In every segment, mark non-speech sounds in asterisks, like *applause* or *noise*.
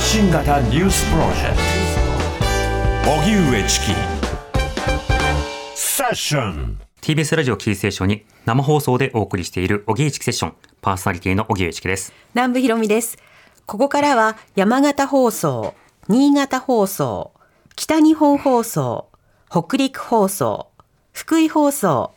発信型ニュースプロジェクト。荻上チキ。セッション。TBS ラジオキーステーションに生放送でお送りしている荻上チキセッション。パーソナリティの荻上チキです。南部ひろみです。ここからは山形放送、新潟放送、北日本放送、北陸放送、福井放送、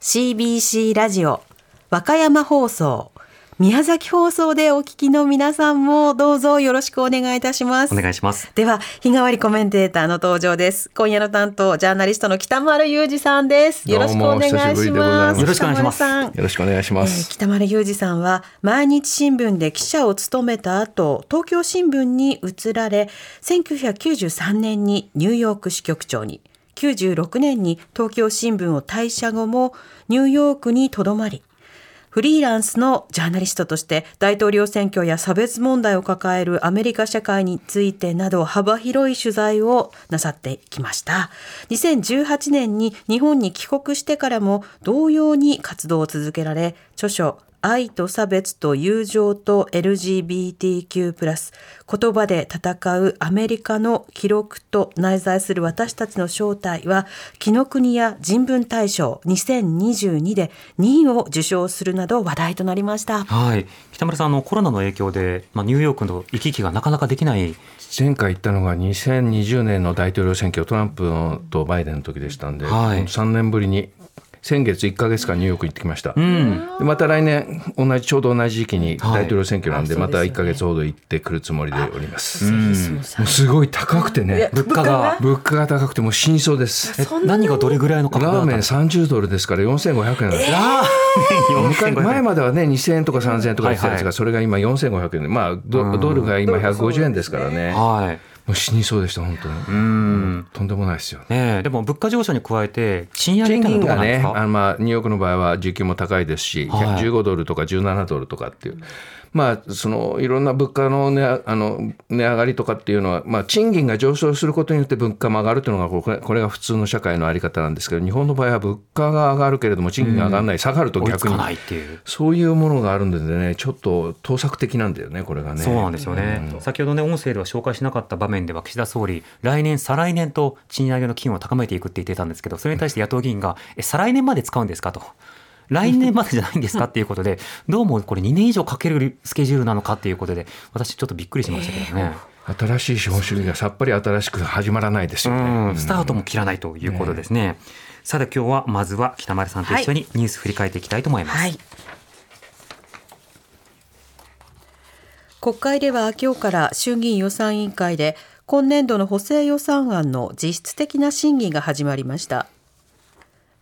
CBC ラジオ、和歌山放送、宮崎放送でお聞きの皆さんもどうぞよろしくお願いいたします。お願いしますでは、日替わりコメンテーターの登場です。今夜の担当、ジャーナリストの北丸裕二さんです。よろしくお願いしま。ますすよろしくお願いしますよろしくお願いしまえーす。北丸裕二さんは毎日新聞で記者を務めた後東京新聞に移られ1993年にニューヨーク支局長に96年に東京新聞を退社後もニューヨークにとどまりフリーランスのジャーナリストとして大統領選挙や差別問題を抱えるアメリカ社会についてなど幅広い取材をなさってきました。2018年に日本に帰国してからも同様に活動を続けられ、著書愛と差別と友情と LGBTQ+、言葉で戦うアメリカの記録と内在する私たちの正体は、紀ノ国や人文大賞2022で2位を受賞するなど話題となりました。はい。北村さんあのコロナの影響で、まあ、ニューヨークの行き来がなかなかできない。前回行ったのが2020年の大統領選挙、トランプのとバイデンの時でしたんで、はい。3年ぶりに先月1か月間ニューヨーク行ってきました。うん。でまた来年同じちょうど同じ時期にはい。大統領選挙なんで、またあそうですよね1か月ほど行ってくるつもりでおります。うすごい高くてね、物価が物価が？高くてもう死にそうです。え何がどれぐらいの価格だラーメンったんですか？30ドルですから4500円なんです。ラーメン昔4500前まではね2000円とか3000円とか言ってたんですが、はいはい。それが今4500円。でまあドドルが今150円ですからね。はいもう死にそうでした本当に。うん。とんでもないですよ。ねでも物価上昇に加えて賃上げ賃金がねあのまあニューヨークの場合は時給も高いですし、はい。15ドルとか17ドルとかっていう。まあ、そのいろんな物価の,、ね、あの値上がりとかっていうのは、まあ、賃金が上昇することによって物価も上がるというのがこれこれが普通の社会のあり方なんですけど日本の場合は物価が上がるけれども賃金が上がらない、下がると逆に。追いつかないっていう。そういうものがあるんでねちょっと盗作的なんだよねこれがね。そうなんですよね、先ほどね音声では紹介しなかった場面では岸田総理来年再来年と賃上げの機運を高めていくって言ってたんですけどそれに対して野党議員がえ再来年まで使うんですかと来年までじゃないんですかっていうことで *laughs* どうもこれ2年以上かけるスケジュールなのかっていうことで私ちょっとびっくりしましたけどね、新しい資本主義がさっぱり新しく始まらないですよね。うんスタートも切らないということですね、さて今日はまずは北丸さんと一緒にニュース振り返っていきたいと思います、はい。国会では今日から衆議院予算委員会で今年度の補正予算案の実質的な審議が始まりました。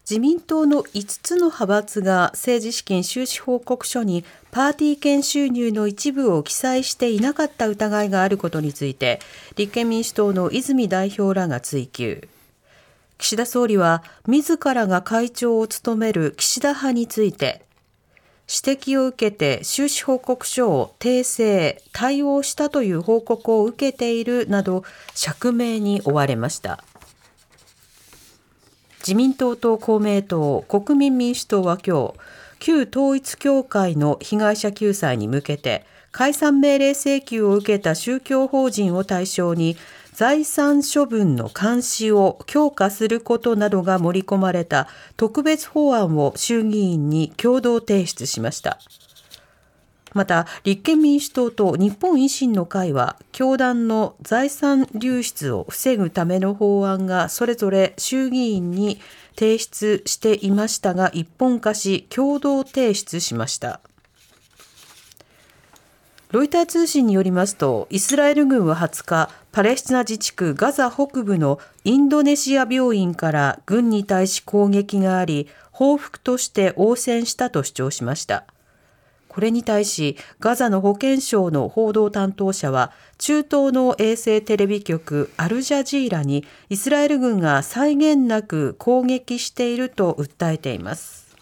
自民党の5つの派閥が政治資金収支報告書にパーティー券収入の一部を記載していなかった疑いがあることについて立憲民主党の泉代表らが追及。岸田総理は自らが会長を務める岸田派について指摘を受けて収支報告書を訂正対応したという報告を受けているなど釈明に追われました。自民党と公明党国民民主党は今日旧統一教会の被害者救済に向けて解散命令請求を受けた宗教法人を対象に財産処分の監視を強化することなどが盛り込まれた特別法案を衆議院に共同提出しました。また立憲民主党と日本維新の会は教団の財産流出を防ぐための法案がそれぞれ衆議院に提出していましたが一本化し共同提出しました。ロイター通信によりますとイスラエル軍は20日パレスチナ自治区ガザ北部のインドネシア病院から軍に対し攻撃があり報復として応戦したと主張しました。これに対しガザの保健省の報道担当者は中東の衛星テレビ局アルジャジーラにイスラエル軍が際限なく攻撃していると訴えています。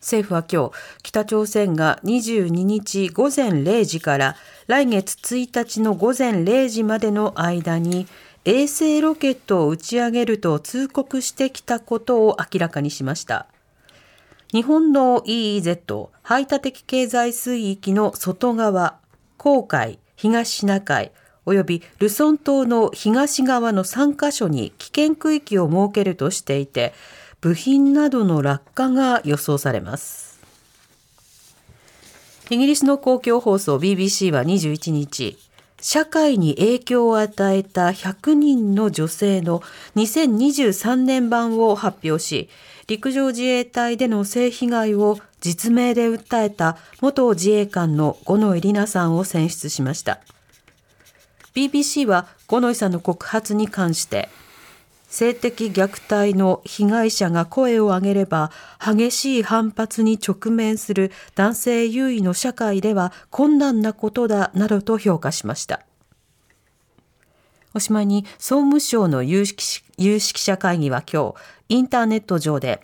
政府は今日北朝鮮が22日午前0時から来月1日の午前0時までの間に衛星ロケットを打ち上げると通告してきたことを明らかにしました。日本の EEZ 排他的経済水域の外側、黄海、東シナ海およびルソン島の東側の3カ所に危険区域を設けるとしていて部品などの落下が予想されます。イギリスの公共放送 BBC は21日社会に影響を与えた100人の女性の2023年版を発表し陸上自衛隊での性被害を実名で訴えた元自衛官の五ノ井里奈さんを選出しました。BBC は五ノ井さんの告発に関して性的虐待の被害者が声を上げれば激しい反発に直面する男性優位の社会では困難なことだなどと評価しました。おしまいに総務省の有識有識者会議は今日インターネット上で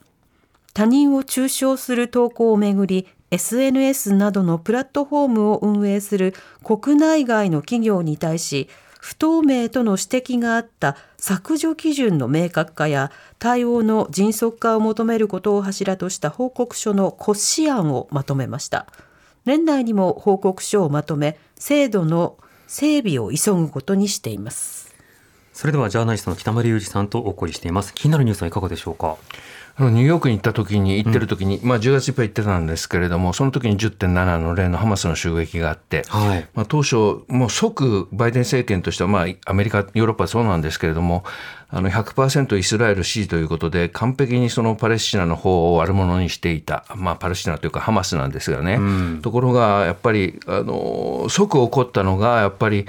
他人を中傷する投稿をめぐり SNS などのプラットフォームを運営する国内外の企業に対し不透明との指摘があった削除基準の明確化や対応の迅速化を求めることを柱とした報告書の骨子案をまとめました。年内にも報告書をまとめ制度の整備を急ぐことにしています。それではジャーナリストの北村裕二さんとお送りしています。気になるニュースはいかがでしょうか？あのニューヨークに行った時に行ってる時に、まあ10月いっぱい行ってたんですけれどもその時に10.7の例のハマスの襲撃があって、はい。まあ、当初もう即バイデン政権としては、まあ、アメリカヨーロッパはそうなんですけれどもあの100%イスラエル支持ということで完璧にそのパレスチナの方を悪者にしていた、まあ、パレスチナというかハマスなんですがね、ところがやっぱりあの即起こったのがやっぱり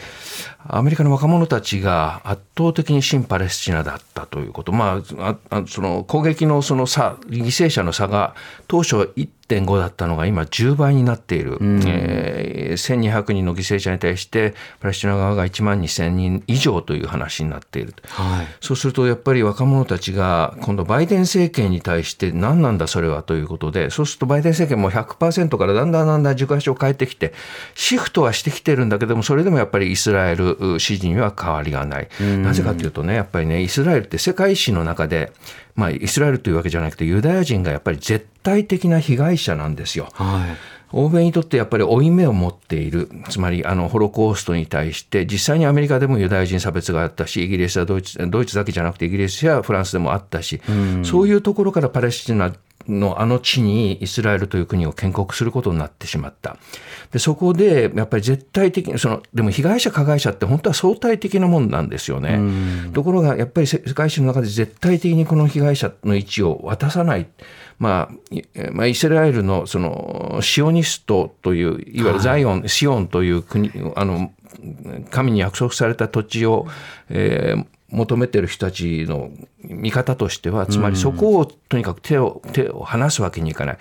アメリカの若者たちが圧倒的に親パレスチナだったということ、まあ、ああその攻撃のその差犠牲者の差が当初1.5だったのが今10倍になっている、えー1200人の犠牲者に対してパレスチナ側が1万2000人以上という話になっている。はいそうするとやっぱり若者たちが今度バイデン政権に対して何なんだそれはということでそうするとバイデン政権も100%からだんだんだんだん軸足を変えてきてシフトはしてきてるんだけどもそれでもやっぱりイスラエル支持には変わりがない。なぜかというとねやっぱりねイスラエルって世界史の中でまあイスラエルというわけじゃなくてユダヤ人がやっぱり絶対的な被害者なんですよ。はい。欧米にとってやっぱり負い目を持っている、つまりあのホロコーストに対して、実際にアメリカでもユダヤ人差別があったし、イギリスやドイツドイツだけじゃなくて、イギリスやフランスでもあったし、そういうところからパレスチナのあの地にイスラエルという国を建国することになってしまった。でそこでやっぱり絶対的にそのでも被害者加害者って本当は相対的なもんなんですよね。ところがやっぱり世界史の中で絶対的にこの被害者の位置を渡さない。まあ、いまあ、イスラエルのそのシオニストといういわゆるザイオン、シオンという国あの神に約束された土地を、えー求めてる人たちの見方としてはつまりそこをとにかく手を手を離すわけにいかない。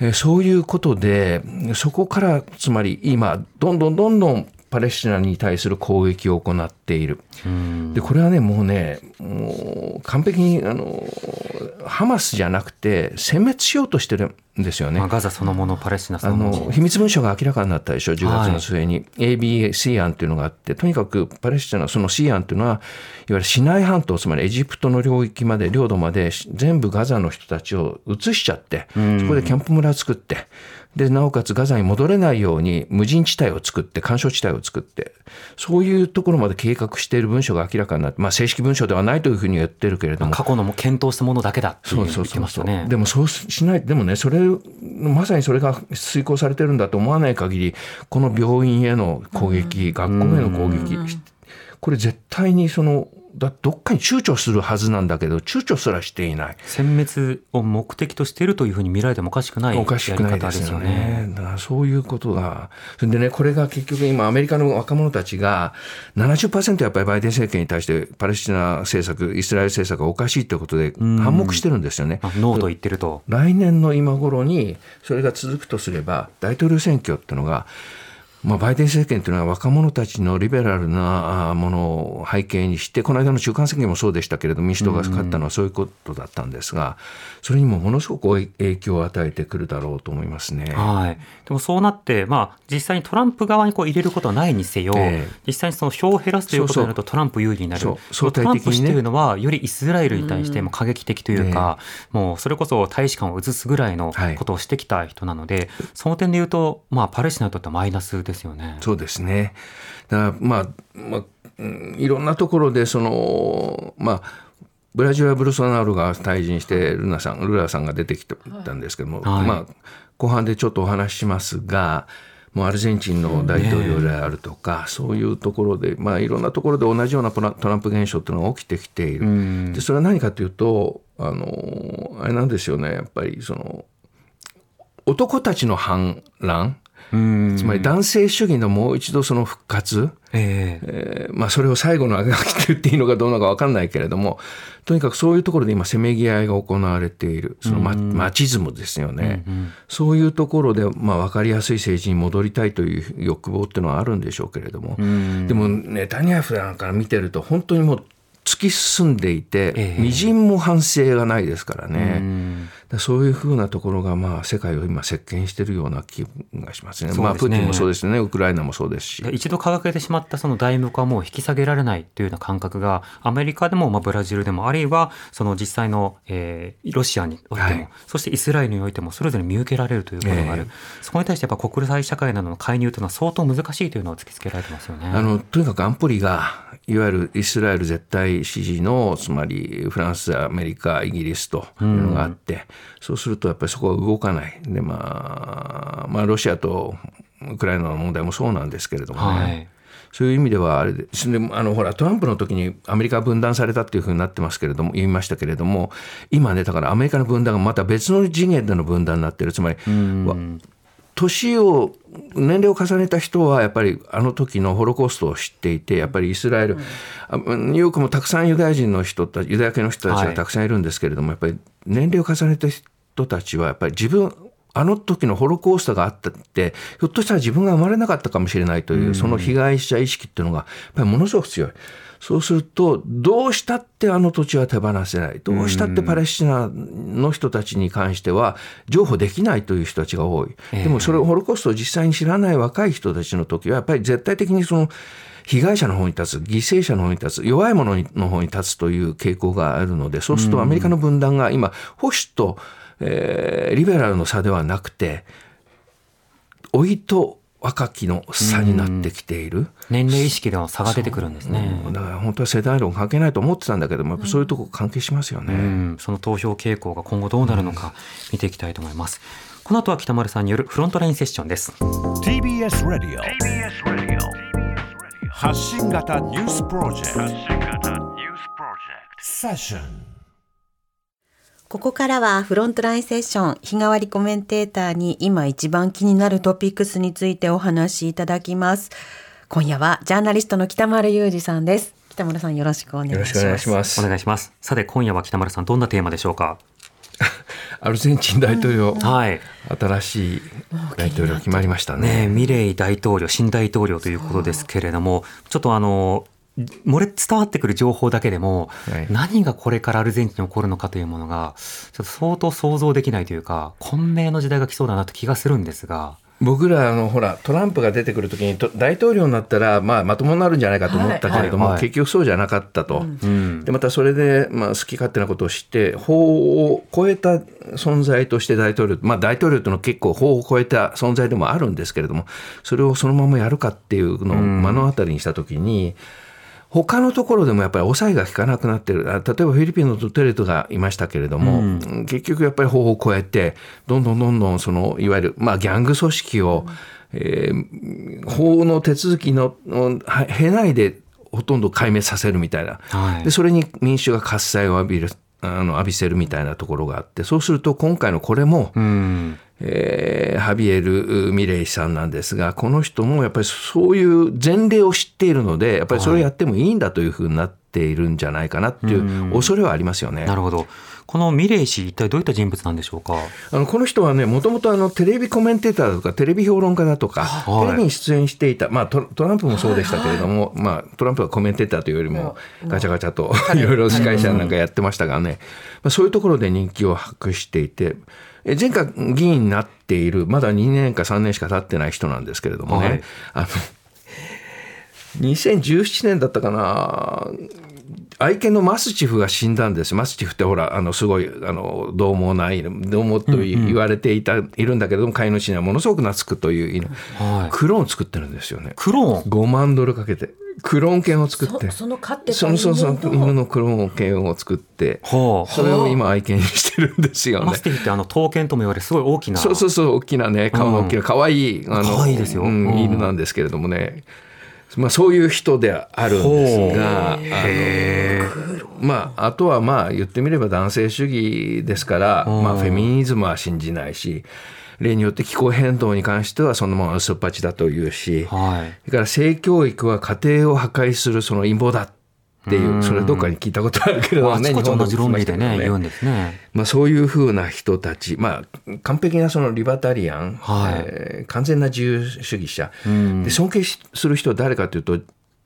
えそういうことでそこからつまり今どんどんどんどんパレスチナに対する攻撃を行っている。でこれはねもうねもう完璧にあのハマスじゃなくて殲滅しようとしてるんですよね。まあ、。ガザそのものパレスチナそあのもの。の秘密文書が明らかになったでしょ、10月の末に、ABC 案っていうのがあって、とにかくパレスチナ、その C 案っていうのは、いわゆるシナイ半島、つまりエジプトの領域まで、領土まで、全部ガザの人たちを移しちゃって、そこでキャンプ村を作って、で、なおかつガザに戻れないように無人地帯を作って、干渉地帯を作って、そういうところまで計画している文書が明らかになって、まあ正式文書ではないというふうに言ってるけれども、過去のも検討したものだけだっていうそう言ってそうそうそう、ましたね。でもそうしないでもねそれまさにそれが遂行されてるんだと思わない限りこの病院への攻撃、学校への攻撃、これ絶対にそのだどっかに躊躇するはずなんだけど躊躇すらしていない。殲滅を目的としているというふうに見られてもおかしくないおかしくない方ですよよね。ね。だからそういうことが。それでね、これが結局今アメリカの若者たちが70%やっぱりバイデン政権に対してパレスチナ政策、イスラエル政策がおかしいということで反目してるんですよね。まあノーと言ってると。来年の今頃にそれが続くとすれば大統領選挙っていうのが、まあ、バイデン政権というのは若者たちのリベラルなあものを背景にしてこの間の中間選挙もそうでしたけれど民主党が勝ったのはそういうことだったんですがそれにもものすごく影響を与えてくるだろうと思いますね。はい、でもそうなって、まあ、実際にトランプ側にこう入れることはないにせよ、ええ。実際にその票を減らすということになるとトランプ有利になる。そう。そのト相対的にね。ランプ氏というのはよりイスラエルに対しても過激的というか、もうそれこそ大使館を移すぐらいのはいことをしてきた人なので、その点で言うと、まあ、パレスチナにとってはマイナスですですよね。そうですね。だからまあ、まあ、うんいろんなところでそのまあブラジルはブルソナロが退陣してルナさんルラさんが出てきたんですけども、はいまあ後半でちょっとお話ししますが。もうアルゼンチンの大統領であるとか、そういうところで、まあ、いろんなところで同じようなトランプ現象っていうのが起きてきている、んでそれは何かというとあのあれなんですよねやっぱりその男たちの反乱うんつまり男性主義のもう一度その復活、ええ。えーまあ、それを最後のあがきと言っていいのかどうなのか分かんないけれどもとにかくそういうところで今せめぎ合いが行われているそのマ,、マチズムですよね、そういうところで、まあ、分かりやすい政治に戻りたいという欲望っていうのはあるんでしょうけれども、でもネタニヤフなんか見てると本当にもう突き進んでいて、ええ。みじんも反省がないですからね。うん。だからそういうふうなところがまあ世界を今席巻しているような気がしますね。すねまあプーチンもそうですね、ウクライナもそうですし。一度掲げてしまったその題目はもう引き下げられないというような感覚がアメリカでもまあブラジルでもあるいはその実際の、えーロシアにおいても、はいそしてイスラエルにおいてもそれぞれ見受けられるということがある、えそこに対してやっぱ国際社会などの介入というのは相当難しいというのを突きつけられてますよね。あのとにかく安保理がいわゆるイスラエル絶対支持のつまりフランスアメリカイギリスというのがあって、そうするとやっぱりそこは動かない。で、まあ、まあロシアとウクライナの問題もそうなんですけれどもね、はい。そういう意味ではあれであのほらトランプの時にアメリカが分断されたっていうふうになってますけれども言いましたけれども今ねだからアメリカの分断がまた別の次元での分断になってる。つまりわ年を年齢を重ねた人はやっぱりあの時のホロコーストを知っていてやっぱりイスラエル、あニューヨークもたくさんユダヤ人の人たちユダヤ系の人たちはい。がたくさんいるんですけれども、やっぱり年齢を重ねた人たちはやっぱり自分あの時のホロコーストがあったってひょっとしたら自分が生まれなかったかもしれないという、その被害者意識っていうのがやっぱりものすごく強い。そうすると、どうしたってあの土地は手放せない。どうしたってパレスチナの人たちに関しては譲歩できないという人たちが多い。でもそれをホロコーストを実際に知らない若い人たちの時は、やっぱり絶対的にその被害者の方に立つ、犠牲者の方に立つ、弱い者の方に立つという傾向があるので、そうするとアメリカの分断が今、保守と、えーリベラルの差ではなくて、老いと若きの差になってきている。年齢意識では差が出てくるんですね。だから本当は世代論関係ないと思ってたんだけども、やっぱそういうとこ関係しますよね。うん、その投票傾向が今後どうなるのか見ていきたいと思います。この後は北丸さんによるフロントラインセッションです。TBS ラディオ発信型ニュースプロジェクトセッションここからはフロントラインセッション日替わりコメンテーターに今一番気になるトピックスについてお話しいただきます。今夜はジャーナリストの北丸裕二さんです。北丸さんよろしくお願いします。よろしくお願いします。お願いします。さて今夜は北丸さんどんなテーマでしょうか？*laughs* アルゼンチン大統領、はい。新しい大統領決まりましたねえ、ね。ミレイ大統領、新大統領ということですけれども、ちょっとあの、漏れ伝わってくる情報だけでも、はい何がこれからアルゼンチンに起こるのかというものが、ちょっと相当想像できないというか、混迷の時代が来そうだなと気がするんですが、僕らあのほらトランプが出てくるときにと大統領になったら、まあ、まともになるんじゃないかと思ったけれども、はいはい結局そうじゃなかったと。うん。でまたそれで、まあ、好き勝手なことをして法を超えた存在として大統領、まあ、大統領というのは結構法を超えた存在でもあるんですけれどもそれをそのままやるかっていうのを目の当たりにしたときに、他のところでもやっぱり抑えが効かなくなってる。あ例えばフィリピンのドゥテレトがいましたけれども、結局やっぱり法を超えてどんどんどんどんそのいわゆる、まあ、ギャング組織を、えー法の手続きの経ないでほとんど壊滅させるみたいな、はい。でそれに民衆が喝采を浴びるあの浴びせるみたいなところがあってそうすると今回のこれも、うん。えーハビエル・ミレイさんなんですがこの人もやっぱりそういう前例を知っているのでやっぱりそれをやってもいいんだというふうになっているんじゃないかなっていう恐れはありますよね。なるほど。このミレイ氏、一体どういった人物なんでしょうか？あのこの人はねもともとあのテレビコメンテーターだとかテレビ評論家だとか、はい。テレビに出演していた、まあ、トトランプもそうでしたけれども、まあ、トランプはコメンテーターというよりもガチャガチャとい。ろいろ司会者なんかやってましたがね、まあ、そういうところで人気を博していてえ前回議員になっているまだ2年か3年しか経ってない人なんですけれどもね、はい。あの2017年だったかな。愛犬のマスチフが死んだんです。マスチフってほらあのすごいあの獰猛な犬獰猛と言われていた、いるんだけれども飼い主にはものすごく懐くという犬、はい。クローン作ってるんですよね。クローン？5万ドルかけてクローン犬を作って。そその飼ってのそうそう犬の。犬のクローン犬を作って。はあそれを今愛犬にしてるんですよね。マスティフってあの刀剣とも言われるすごい大きな。そうそうそう大きなね顔が大きな可愛いあの可愛いですよ。うんうん。犬なんですけれどもね。まあそういう人であるんですがあのまああとはまあ言ってみれば男性主義ですからまあフェミニズムは信じないし例によって気候変動に関してはそのまま薄っぱちだというしはい。それから性教育は家庭を破壊するその陰謀だっていううん。それどっかに聞いたことあるけれどもね。論理でね言うんですね。まあ、そういうふうな人たち、まあ、完璧なそのリバタリアン、はい。えー完全な自由主義者、ん。で尊敬しする人は誰かというと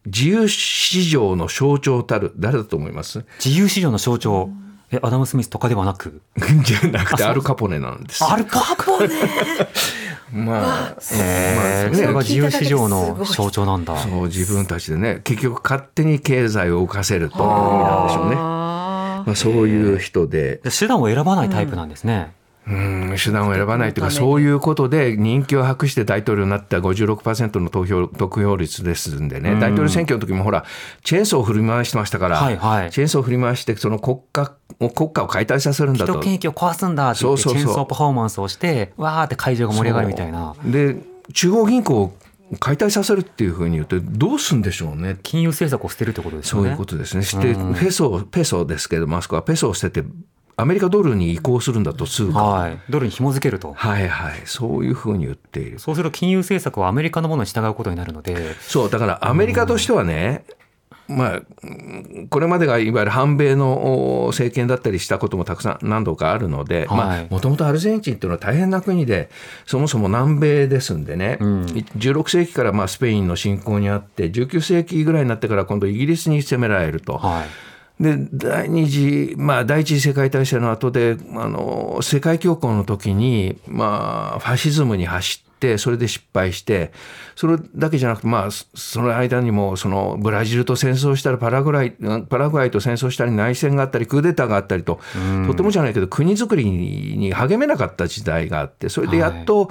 自由市場の象徴たる誰だと思います？自由市場の象徴えアダム・スミスとかではなく？*laughs* じゃなくてアルカポネなんです。アルカポネ。*laughs* まあ、えーそれが自由市場の象徴なんだ。そう自分たちでね結局勝手に経済を動かせるという意味なんでしょうね。あまあ、そういう人で、で手段を選ばないタイプなんですね、うん手段を選ばないというかそういうことで人気を博して大統領になった56%の投票得票率ですんでね、大統領選挙の時もほらチェーンソーを振り回してましたから、はいはい。チェーンソーを振り回してその国家を国家を解体させるんだと。人権益を壊すんだってチェーンソーパフォーマンスをしてわーって会場が盛り上がるみたいな。で中央銀行を解体させるっていうふうに言ってどうすんでしょうね。金融政策を捨てるってことですよね。そういうことですね。して、ペソ、ペソですけども、あそこはペソを捨てて、アメリカドルに移行するんだと、通貨。はいドルに紐付けるとはいはい。そういうふうに言っている。そうすると金融政策はアメリカのものに従うことになるのでそう、だからアメリカとしてはね、まあ、うんこれまでがいわゆる反米のお政権だったりしたこともたくさん何度かあるので、もともとアルゼンチンっていうのは大変な国で、そもそも南米ですんでね、16世紀からまあスペインの侵攻にあって、19世紀ぐらいになってから今度イギリスに攻められると。はいで第二次、まあ、第一次世界大戦の後であの世界恐慌の時に、まあ、ファシズムに走ってそれで失敗してそれだけじゃなくて、まあ、そその間にもそのブラジルと戦争したりパラグアイパラグアイと戦争したり内戦があったりクーデターがあったりと、とてもじゃないけど国づくりに励めなかった時代があってそれでやっと、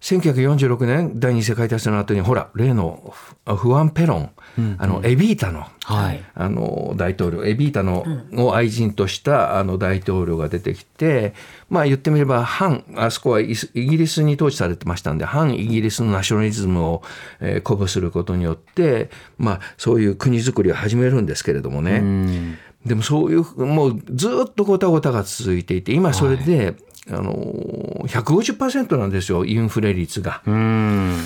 1946年第二次世界大戦の後にほら例のフフアン・ペロン、あのエビータの,、はい。あの大統領エビータの、を愛人としたあの大統領が出てきてまあ言ってみれば反あそこはイギリスに統治されてましたんで反イギリスのナショナリズムを、えー鼓舞することによってまあそういう国づくりを始めるんですけれどもね。うん。でもそういうもうずっとごたごたが続いていて今それで、あの150%なんですよインフレ率が。うん。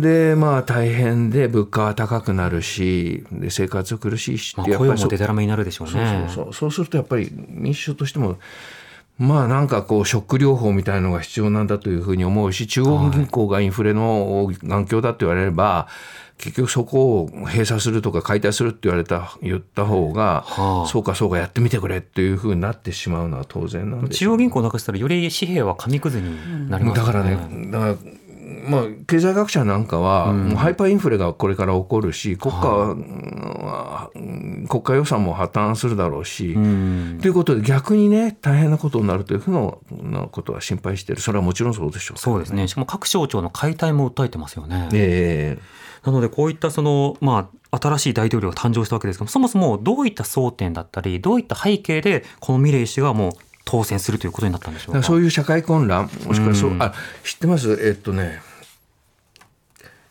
でまあ大変で物価は高くなるしで生活苦しいしまあ、雇用もになるでしょうそうねそうそう。そうするとやっぱり民主党としてもまあなんかこうショック療法みたいのが必要なんだというふうに思うし中央銀行がインフレの眼鏡だと言われれば、結局そこを閉鎖するとか解体するって言われた言った方が、はあ。そうかそうかやってみてくれっていうふうになってしまうのは当然なんです中央銀行なくしたらより紙幣は紙くずになりますよだからね、だからまあ、経済学者なんかは、もうハイパーインフレがこれから起こるし、国家は、うん国家予算も破綻するだろうし、うん。ということで逆にね、大変なことになるというふうなことは心配している。それはもちろんそうでしょう。そうですね。しかも各省庁の解体も訴えてますよね。えなのでこういったその、まあ、新しい大統領が誕生したわけですけどそもそもどういった争点だったりどういった背景でこのミレイ氏がもう当選するということになったんでしょうそういう社会混乱、もしくはそう、うん。あ、知ってます？えっとね、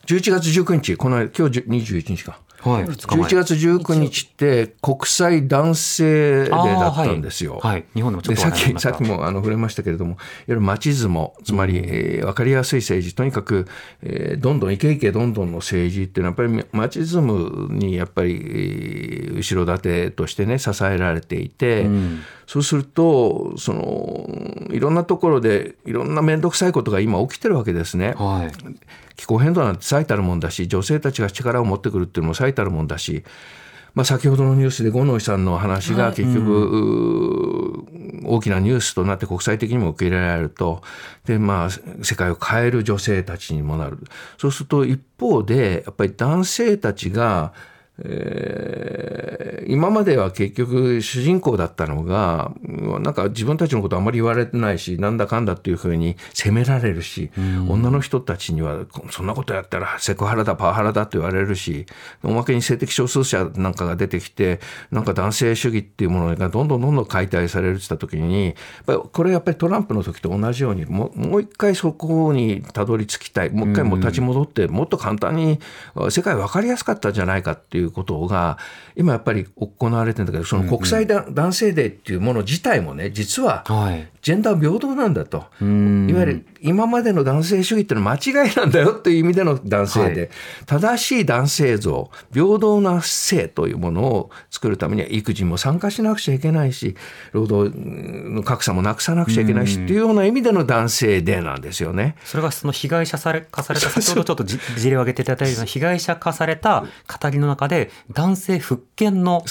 11月19日、この間今日21日か。はい、2日前。11月19日って国際男性デーだったんですよ。はい。はい。日本でもちょっとでさっきさっきもあの触れましたけれども、いわゆる町相撲、つまり、えー分かりやすい政治、とにかく、えーどんどんイケイケどんどんの政治っていうのは、やっぱり町相撲にやっぱり、えー後ろ盾としてね、支えられていて、そうすると、そのいろんなところで、いろんな面倒くさいことが今起きてるわけですね。はい気候変動なんて最たるもんだし女性たちが力を持ってくるっていうのも最たるもんだし、まあ、先ほどのニュースで五ノ井さんの話が結局、大きなニュースとなって国際的にも受け入れられると。で、まあ、世界を変える女性たちにもなる。そうすると一方でやっぱり男性たちがえー今までは結局主人公だったのがなんか自分たちのことあまり言われてないしなんだかんだっていうふうに責められるし、女の人たちにはそんなことやったらセクハラだパワハラだって言われるしおまけに性的少数者なんかが出てきてなんか男性主義っていうものがどんどんどんどん解体されるって言った時にやっぱりこれやっぱりトランプの時と同じようにもう一回そこにたどり着きたい。もう一回もう立ち戻ってもっと簡単に世界分かりやすかったんじゃないかっていうことが今やっぱり行われてるんだけどその国際だ男性デーっていうもの自体もね実ははい。ジェンダー平等なんだと。んいわゆる今までの男性主義っていうのは間違いなんだよっていう意味での男性で、はい正しい男性像、平等な性というものを作るためには育児も参加しなくちゃいけないし、労働の格差もなくさなくちゃいけないしっていうような意味での男性でなんですよね。それがその被害者され化された先ほどちょっとじ事例を挙げていただいたような被害者化された語りの中で男性復権の。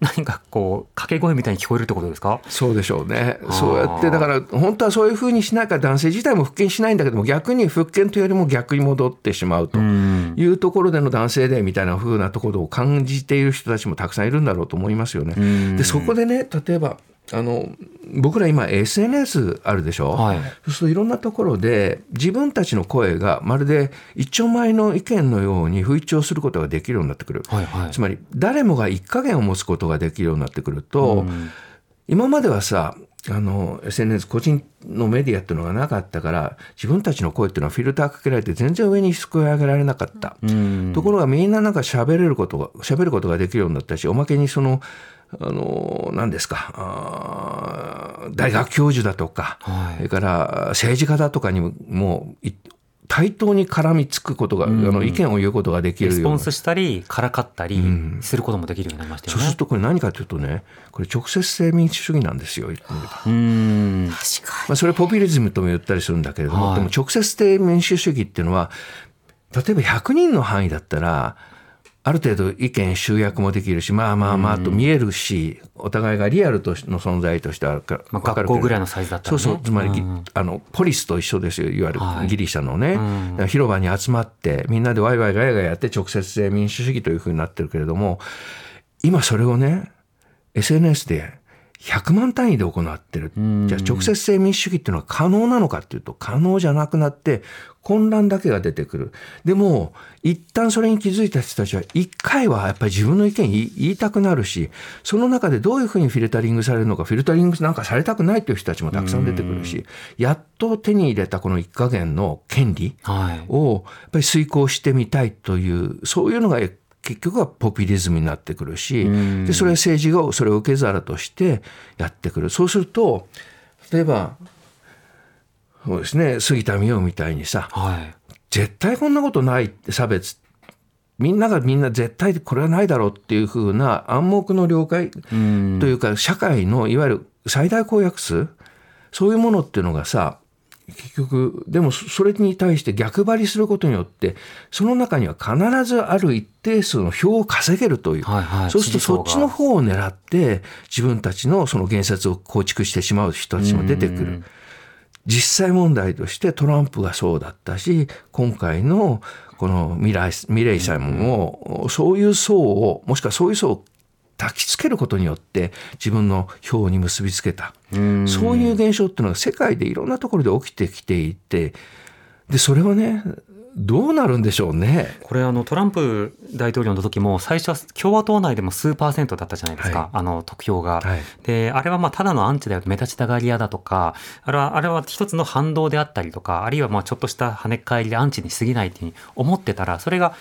何かこう掛け声みたいに聞こえるってことですか？そうでしょうね。そうやって、だから本当はそういうふうにしないから男性自体も復権しないんだけども、逆に復権というよりも逆に戻ってしまうとん。いうところでの男性でみたいなふうなところを感じている人たちもたくさんいるんだろうと思いますよね。ん。で、そこでね、例えば、あの僕ら今 SNS あるでしょ、はい。そうするといろんなところで自分たちの声がまるで一丁前の意見のように吹聴することができるようになってくる。はいはい。つまり誰もが一加減を持つことができるようになってくると、今まではさあの SNS 個人のメディアっていうのがなかったから自分たちの声っていうのはフィルターかけられて全然上にすくい上げられなかった。うんところがみんななんか喋れることが喋ることができるようになったしおまけにそのあの何ですか大学教授だとか、はいそれから政治家だとかにももうい対等に絡みつくことが、あの意見を言うことができるような。レスポンスしたりからかったりすることもできるようになりましたよね。そうする。とこれ何かというとねこれ直接性民主主義なんですよ言ってみれば。うん。確かまあ、それポピュリズムとも言ったりするんだけれども、はい。でも直接性民主主義っていうのは例えば100人の範囲だったらある程度意見集約もできるしまあまあまあと見えるし、お互いがリアルとしの存在としてあるかまあ分か学校ぐらいのサイズだったらね。そうそう。つまり、うんあのポリスと一緒ですよ。いわゆるはい。ギリシャのね、ん。だから広場に集まってみんなでワイワイガヤガヤやって直接性民主主義というふうになってるけれども今それをね SNS で100万単位で行ってる。じゃあ直接性民主主義っていうのは可能なのかっていうと可能じゃなくなって混乱だけが出てくる。でも一旦それに気づいた人たちは一回はやっぱり自分の意見言いたくなるしその中でどういうふうにフィルタリングされるのかフィルタリングなんかされたくないという人たちもたくさん出てくるしやっと手に入れたこの一加減の権利はいをやっぱり遂行してみたいというそういうのが結局はポピュリズムになってくるしでそれは政治がそれを受け皿としてやってくる。そうすると例えばそうですね杉田水脈みたいにさはい。絶対こんなことないって差別みんながみんな絶対これはないだろうっていうふうな暗黙の了解うん。というか社会のいわゆる最大公約数そういうものっていうのがさ結局でもそそれに対して逆張りすることによってその中には必ずある一定数の票を稼げるという、はいはい。そうするとそっちの方を狙って自分たちのその言説を構築してしまう人たちも出てくる。実際問題としてトランプがそうだったし今回のこのミライミレイさんもそういう層をもしくはそういう層を焚きつけることによって自分の票に結びつけた。うん。そういう現象っていうのが世界でいろんなところで起きてきていてでそれはねどうなるんでしょうね。これあのトランプ大統領の時も最初は共和党内でも数パーセントだったじゃないですか、はい。あの得票が。はい。であれはまあただのアンチだよ目立ちたがり屋だとかあれはあれは一つの反動であったりとかあるいはまあちょっとした跳ね返りでアンチに過ぎないっていうに思ってたらそれが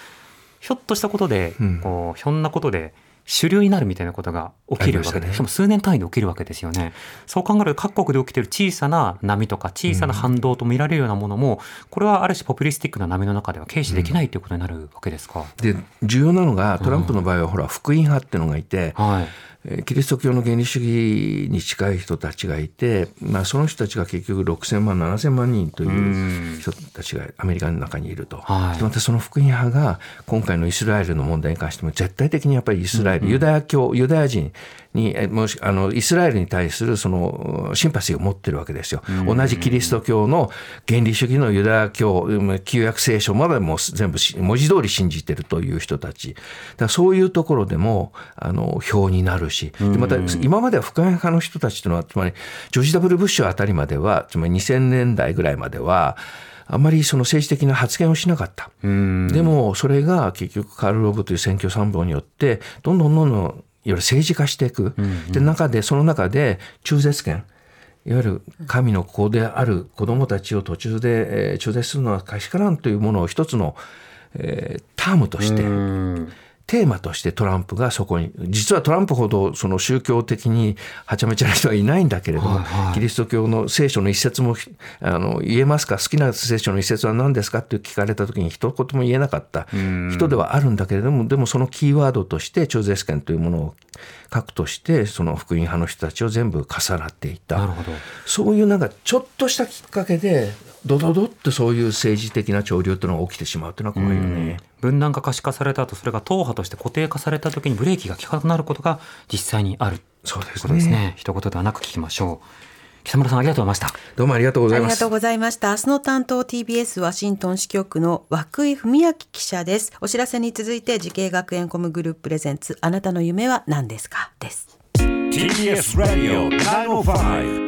ひょっとしたことで、うん。こうひょんなことで主流になるみたいなことが起きるわけで、ねしかも数年単位で起きるわけですよね。そう考えると各国で起きている小さな波とか小さな反動と見られるようなものも、これはある種ポピュリスティックな波の中では軽視できないということになるわけですか？で重要なのがトランプの場合はほら福音派っていうのがいて、はい。えーキリスト教の原理主義に近い人たちがいて、まあ、その人たちが結局6,000万7,000万人という人たちがアメリカの中にいると、はい。でまたその福音派が今回のイスラエルの問題に関しても絶対的にやっぱりイスラエル、ユダヤ教ユダヤ人にえもしあのイスラエルに対するそのシンパシーを持ってるわけですよ。同じキリスト教の原理主義のユダヤ教うん旧約聖書までも全部し文字通り信じてるという人たち。だからそういうところでもあの票になるし。でまた今までは福音派の人たちというのはつまりジョージ・ダブル・ブッシュあたりまではつまり2000年代ぐらいまではあまりその政治的な発言をしなかった。でもそれが結局カール・ロブという選挙参謀によってどんどんどんどんいわゆる政治化していく。で中でその中で中絶権。いわゆる神の子である子供たちを途中で、えー中絶するのはけしからんというものを一つの、えータームとしてテーマとしてトランプがそこに実はトランプほどその宗教的にはちゃめちゃな人はいないんだけれども、キリスト教の聖書の一節もあの言えますか？好きな聖書の一節は何ですか？って聞かれた時に一言も言えなかった。人ではあるんだけれどもでもそのキーワードとして中絶権というものを核としてその福音派の人たちを全部重なっていった。なるほど。そういうなんかちょっとしたきっかけでドドドってそういう政治的な潮流っていうのが起きてしまうっていうのは怖いよね。分断が可視化された後それが党派として固定化された時にブレーキが効かなくなることが実際にあるそうですねということですね一言ではなく聞きましょう北丸さんありがとうございましたどうもありがとうございますありがとう。ございました。明日の担当 TBS ワシントン支局の涌井文晶記者です。お知らせに続いて時系学園コムグループプレゼンツあなたの夢は何ですか？です。TBS ラディオ905-954